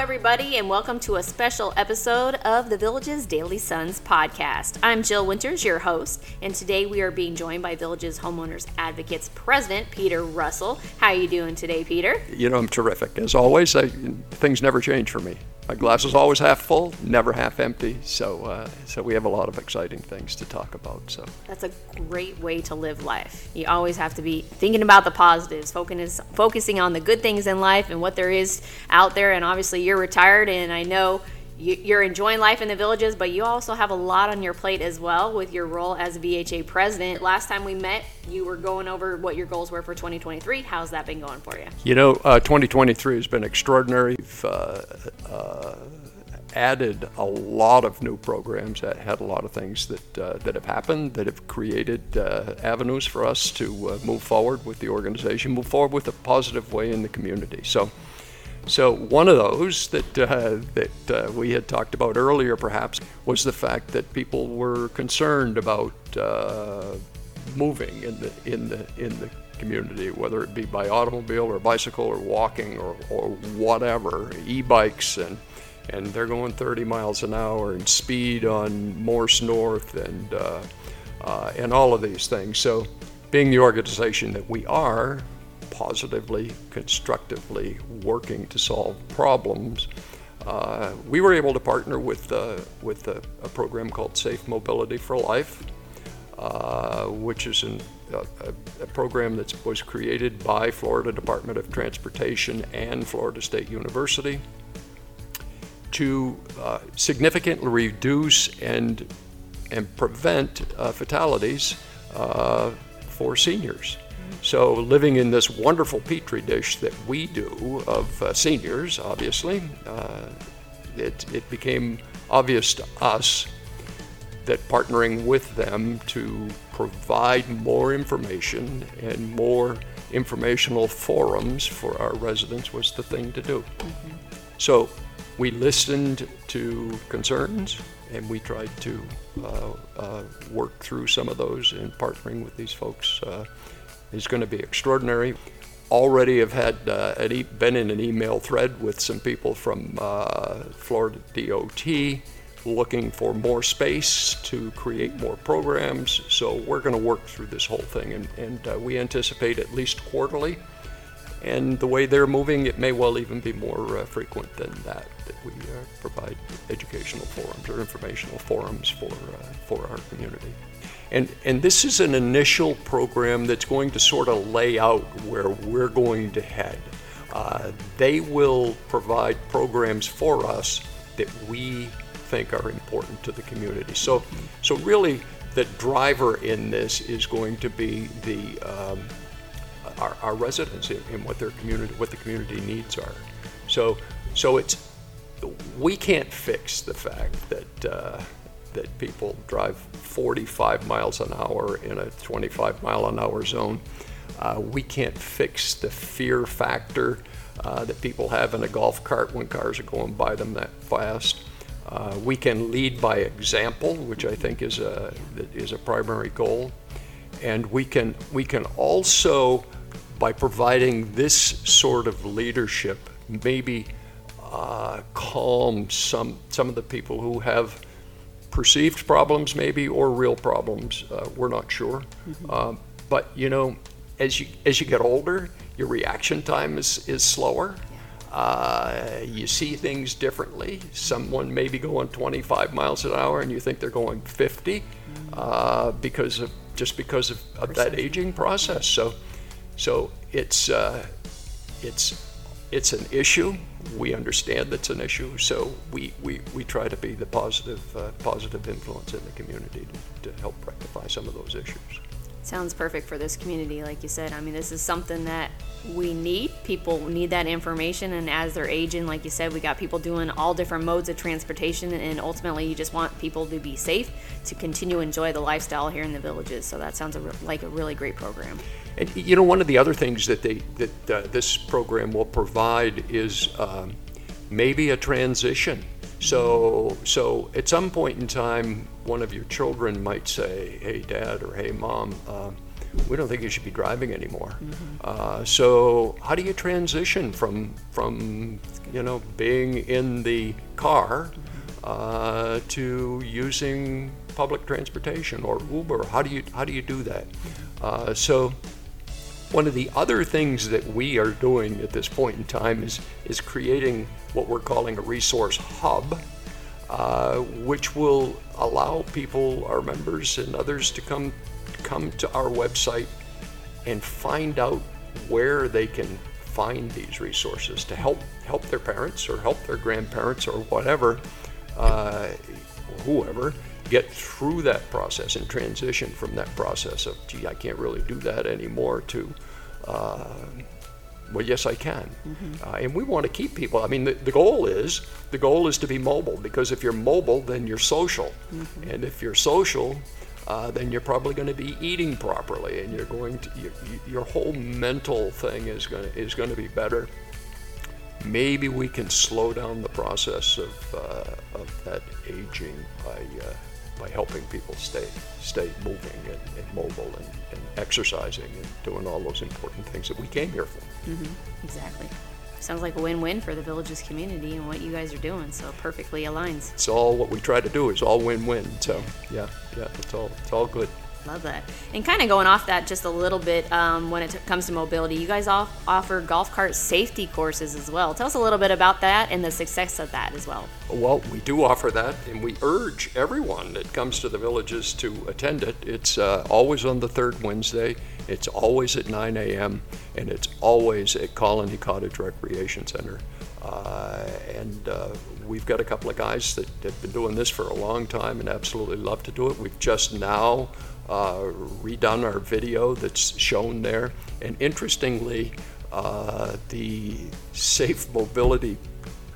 everybody, and welcome to a special episode of the Village's Daily Suns podcast. I'm Jill Winters, your host, and today we are being joined by Village's Homeowners Advocates President Peter Russell. How are you doing today, Peter? You know, I'm terrific. As always, I, things never change for me. My glass is always half full, never half empty. So, uh, so we have a lot of exciting things to talk about. So that's a great way to live life. You always have to be thinking about the positives, focus, focusing on the good things in life and what there is out there. And obviously, you're retired, and I know you're enjoying life in the villages, but you also have a lot on your plate as well with your role as VHA president. Last time we met, you were going over what your goals were for 2023. How's that been going for you? You know, uh, 2023 has been extraordinary. We've uh, uh, added a lot of new programs that had a lot of things that uh, that have happened that have created uh, avenues for us to uh, move forward with the organization, move forward with a positive way in the community. So. So one of those that uh, that uh, we had talked about earlier, perhaps, was the fact that people were concerned about uh, moving in the in the in the community, whether it be by automobile or bicycle or walking or, or whatever, e-bikes and and they're going 30 miles an hour and speed on Morse North and uh, uh, and all of these things. So, being the organization that we are, positively, constructively working to solve problems, uh, we were able to partner with, uh, with a, a, program called Safe Mobility for Life, uh, which is an, a, a, program that was created by Florida Department of Transportation and Florida State University to uh, significantly reduce and, and prevent uh, fatalities uh, for seniors. So, living in this wonderful petri dish that we do of uh, seniors, obviously, uh, it, it became obvious to us that partnering with them to provide more information and more informational forums for our residents was the thing to do. Mm-hmm. So, we listened to concerns and we tried to uh, uh, work through some of those in partnering with these folks is going to be extraordinary. Already have had uh, e- been in an email thread with some people from uh, Florida DOT looking for more space to create more programs. So we're going to work through this whole thing, and, and uh, we anticipate at least quarterly. And the way they're moving, it may well even be more uh, frequent than that. That we uh, provide educational forums or informational forums for uh, for our community. And, and this is an initial program that's going to sort of lay out where we're going to head. Uh, they will provide programs for us that we think are important to the community. So, so really, the driver in this is going to be the um, our, our, residents and what their community, what the community needs are. So, so it's we can't fix the fact that. Uh, that people drive 45 miles an hour in a 25 mile an hour zone. Uh, we can't fix the fear factor uh, that people have in a golf cart when cars are going by them that fast. Uh, we can lead by example, which I think is a is a primary goal, and we can we can also, by providing this sort of leadership, maybe uh, calm some some of the people who have perceived problems, maybe, or real problems. Uh, we're not sure. Mm-hmm. Um, but you know, as you as you get older, your reaction time is is slower. Uh, you see things differently. Someone may be going 25 miles an hour, and you think they're going 50 mm-hmm. uh, because of just because of, of that aging process. So, so it's uh, it's it's an issue. We understand it's an issue, so we, we, we try to be the positive, uh, positive influence in the community to, to help rectify some of those issues. Sounds perfect for this community, like you said. I mean, this is something that we need. People need that information, and as they're aging, like you said, we got people doing all different modes of transportation, and ultimately, you just want people to be safe to continue enjoy the lifestyle here in the villages. So that sounds like a really great program. And you know, one of the other things that they that uh, this program will provide is um, maybe a transition. So, so at some point in time, one of your children might say, "Hey, Dad," or "Hey, Mom." Uh, we don't think you should be driving anymore. Uh, so how do you transition from from you know being in the car uh, to using public transportation or Uber? How do you how do you do that? Uh, so one of the other things that we are doing at this point in time is is creating what we're calling a resource hub uh, which will allow people, our members and others, to come come to our website and find out where they can find these resources to help help their parents or help their grandparents or whatever, uh, whoever, get through that process and transition from that process of, gee, I can't really do that anymore to. Uh, well, yes, I can. Uh, and we want to keep people. I mean, the, the goal is the goal is to be mobile because if you're mobile, then you're social, and if you're social, uh, then you're probably going to be eating properly, and you're going to your, your whole mental thing is going to is going to be better. Maybe we can slow down the process of uh, of that aging by. By helping people stay stay moving and, and mobile and, and exercising and doing all those important things that we came here for. Mm-hmm, exactly. Sounds like a win-win for the village's community and what you guys are doing. So it perfectly aligns. It's all what we try to do is all win-win. So yeah, yeah, it's all it's all good. Love that. And kind of going off that just a little bit um, when it t- comes to mobility, you guys off- offer golf cart safety courses as well. Tell us a little bit about that and the success of that as well. Well, we do offer that, and we urge everyone that comes to the villages to attend it. It's uh, always on the third Wednesday. It's always at 9 a.m. and it's always at Colony Cottage Recreation Center. Uh, and uh, we've got a couple of guys that have been doing this for a long time and absolutely love to do it. We've just now redone our video that's shown there. And interestingly, uh, the Safe Mobility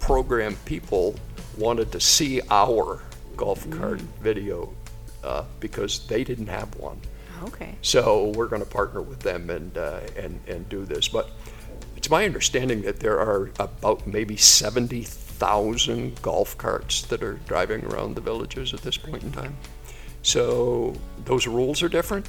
Program people wanted to see our golf cart video uh, because they didn't have one. Okay. So we're going to partner with them and, uh, and, and do this. But it's my understanding that there are about maybe 70,000 golf carts that are driving around the villages at this point in time. So those rules are different.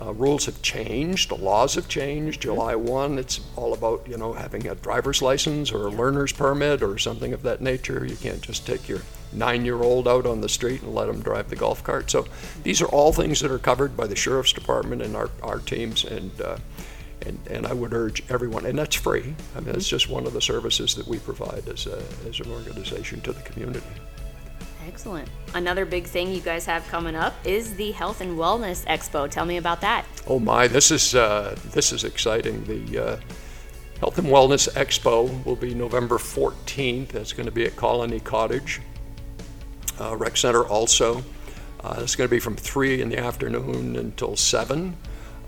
Uh, rules have changed, the laws have changed. July 1, it's all about, you know, having a driver's license or a learner's permit or something of that nature. You can't just take your nine-year-old out on the street and let them drive the golf cart. So these are all things that are covered by the sheriff's department and our, our teams, and, uh, and, and I would urge everyone, and that's free. I mean, it's just one of the services that we provide as, a, as an organization to the community. Excellent. Another big thing you guys have coming up is the Health and Wellness Expo. Tell me about that. Oh my, this is uh, this is exciting. The uh, Health and Wellness Expo will be November 14th. That's going to be at Colony Cottage uh, Rec Center also. Uh, it's going to be from 3 in the afternoon until 7.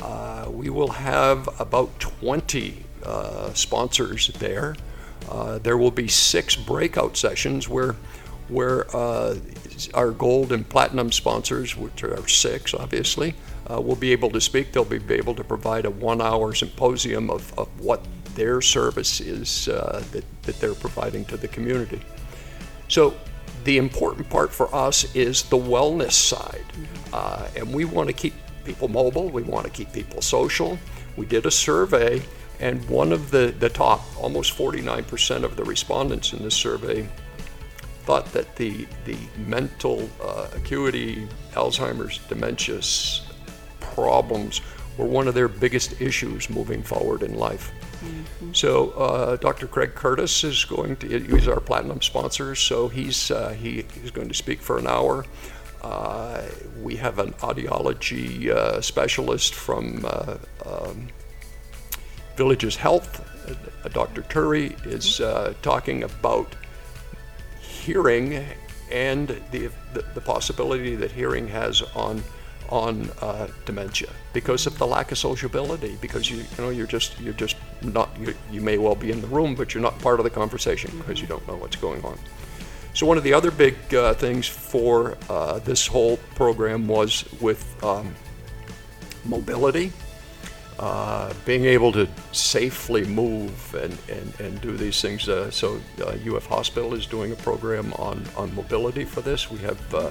Uh, we will have about 20 uh, sponsors there. There will be six breakout sessions where where uh, our gold and platinum sponsors, which are six obviously, uh, will be able to speak. They'll be able to provide a one-hour symposium of, of what their service is uh, that, that they're providing to the community. So the important part for us is the wellness side. Uh, and we want to keep people mobile, we want to keep people social. We did a survey, and one of the, the top, almost 49% of the respondents in this survey, thought that the, the mental uh, acuity, Alzheimer's, dementia problems were one of their biggest issues moving forward in life. So uh, Dr. Craig Curtis is going to, he's our platinum sponsor, so he's, uh, he, he's going to speak for an hour. Uh, we have an audiology uh, specialist from uh, um, Villages Health. Uh, Dr. Turi is uh, talking about hearing and the, the, the possibility that hearing has on on uh, dementia because of the lack of sociability because you you know you're just you're just not you, you may well be in the room but you're not part of the conversation because you don't know what's going on. So one of the other big uh, things for uh, this whole program was with um, mobility uh, being able to safely move and, and, and do these things. Uh, so uh, UF Hospital is doing a program on, on mobility for this. We have uh,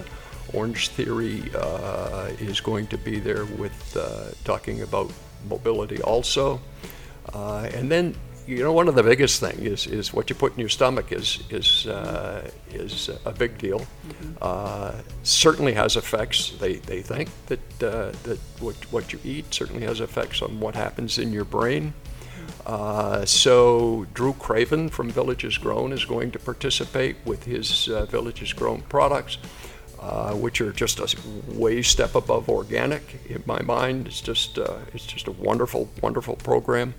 Orangetheory uh, is going to be there with talking about mobility also. And then, you know, one of the biggest thing is, is what you put in your stomach is, is, uh, is a big deal. Uh, certainly has effects. They, they think that, uh, that what, what you eat certainly has effects on what happens in your brain. Uh, so Drew Craven from Villages Grown is going to participate with his uh, Villages Grown products, uh, which are just a way step above organic in my mind. It's just uh, it's just a wonderful wonderful program.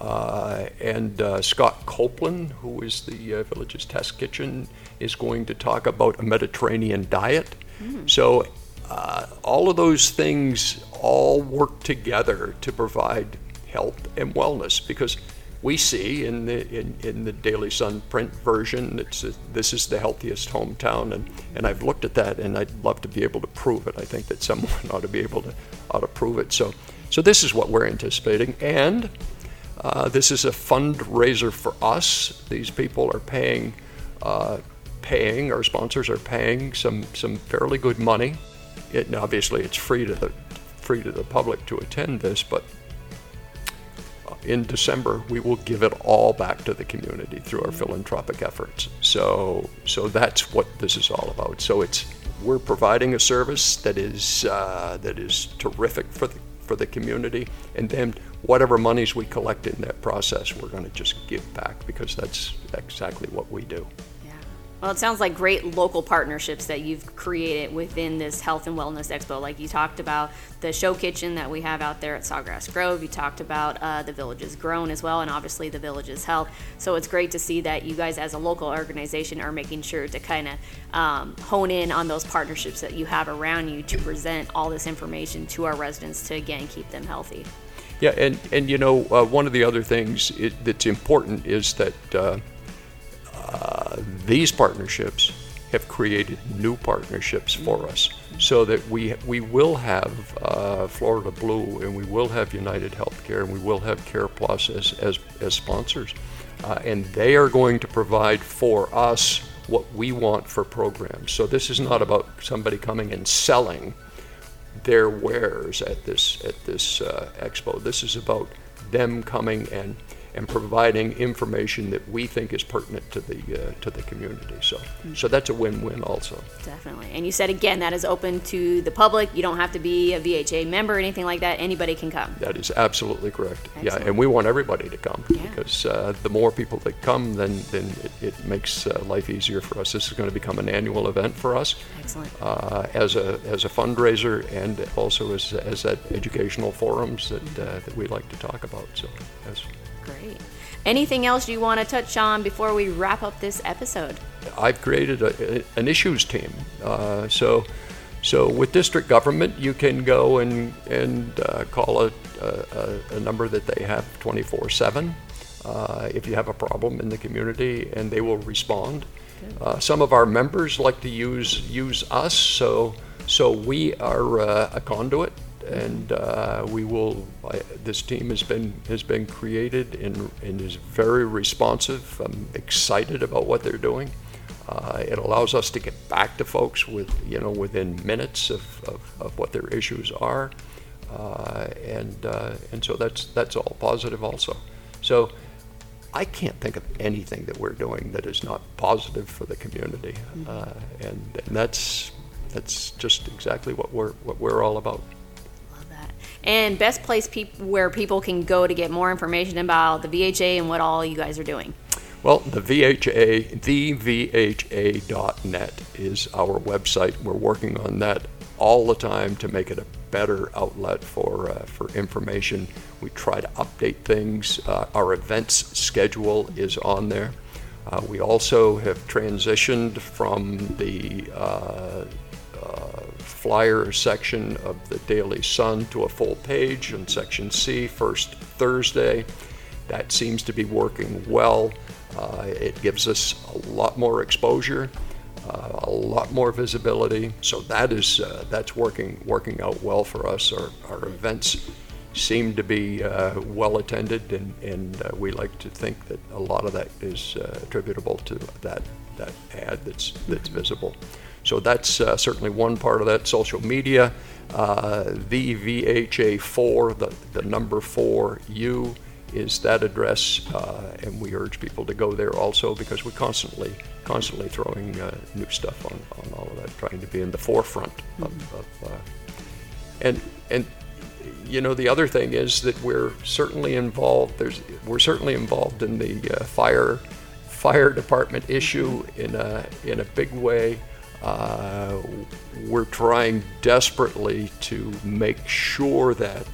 Uh, and uh, Scott Copeland, who is the uh, Villages Test Kitchen, is going to talk about a Mediterranean diet. So uh, all of those things all work together to provide health and wellness because we see in the in, in the Daily Sun print version that this is the healthiest hometown and, and I've looked at that and I'd love to be able to prove it. I think that someone ought to be able to ought to prove it. So so this is what we're anticipating and uh, this is a fundraiser for us. These people are paying uh, paying our sponsors are paying some some fairly good money. It, obviously it's free to the free to the public to attend this, but in December, we will give it all back to the community through our philanthropic efforts. So, so that's what this is all about. So it's we're providing a service that is uh, that is terrific for the for the community, and then whatever monies we collect in that process, we're going to just give back because that's exactly what we do. Yeah. Well, it sounds like great local partnerships that you've created within this Health and Wellness Expo. Like you talked about the show kitchen that we have out there at Sawgrass Grove. You talked about uh, the Villages Grown as well, and obviously the Villages Health. So it's great to see that you guys, as a local organization, are making sure to kind of um, hone in on those partnerships that you have around you to present all this information to our residents to again keep them healthy. Yeah, and, and you know, uh, one of the other things it, that's important is that uh, uh, these partnerships have created new partnerships for us so that we, we will have uh, Florida Blue and we will have United Healthcare and we will have Care Plus as, as, as sponsors. Uh, and they are going to provide for us what we want for programs. So this is not about somebody coming and selling their wares at this at this uh, expo. This is about them coming and and providing information that we think is pertinent to the uh, to the community. So so that's a win-win also. Definitely. And you said again that is open to the public. You don't have to be a VHA member or anything like that. Anybody can come. That is absolutely correct. Yeah, and we want everybody to come Yeah. because uh, the more people that come, then then it, it makes uh, life easier for us. This is going to become an annual event for us. Excellent. uh, as a as a fundraiser and also as as that educational forums that uh, that we like to talk about. So yes. Great. Anything else you want to touch on before we wrap up this episode? I've created a, an issues team. Uh, so, so with district government, you can go and and uh, call a, a, a number that they have 24/7 uh, if you have a problem in the community, and they will respond. Uh, some of our members like to use use us, so so we are uh, a conduit and uh, we will. I, this team has been has been created and, and is very responsive. I'm excited about what they're doing. Uh, it allows us to get back to folks with you know within minutes of, of, of what their issues are, uh, and uh, and so that's that's all positive also. So. I can't think of anything that we're doing that is not positive for the community, uh, and, and that's that's just exactly what we're what we're all about. And best place peop- where people can go to get more information about the VHA and what all you guys are doing. Well, the VHA, thevha.net is our website. We're working on that all the time to make it a better outlet for uh, for information. We try to update things. Uh, our events schedule is on there. Uh, we also have transitioned from the uh, flyer section of the Daily Sun to a full page in section C, first Thursday. That seems to be working well. Uh, it gives us a lot more exposure, uh, a lot more visibility. So that is uh, that's working working out well for us. Our, our events seem to be uh, well attended, and, and uh, we like to think that a lot of that is uh, attributable to that that ad that's that's visible. So that's uh, certainly one part of that. Social media, uh, the VHA4, the the number four U is that address, uh, and we urge people to go there also because we're constantly constantly throwing uh, new stuff on, on all of that, trying to be in the forefront of, of uh, and and you know the other thing is that we're certainly involved. There's we're certainly involved in the uh, fire fire department issue in a in a big way. Uh, we're trying desperately to make sure that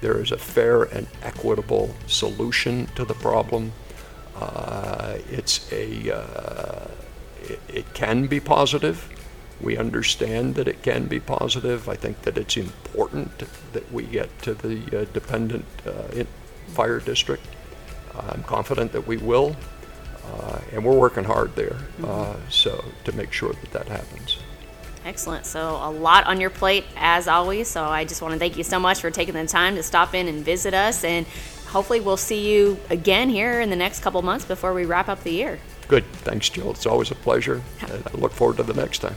there is a fair and equitable solution to the problem. Uh, it's a uh, it, it can be positive. We understand that it can be positive. I think that it's important that we get to the uh, dependent uh, in- fire district. I'm confident that we will, uh, and we're working hard there. Uh, so to make sure that that happens. Excellent. So, a lot on your plate as always. So, I just want to thank you so much for taking the time to stop in and visit us. And hopefully, we'll see you again here in the next couple months before we wrap up the year. Good. Thanks, Jill. It's always a pleasure. And I look forward to the next time.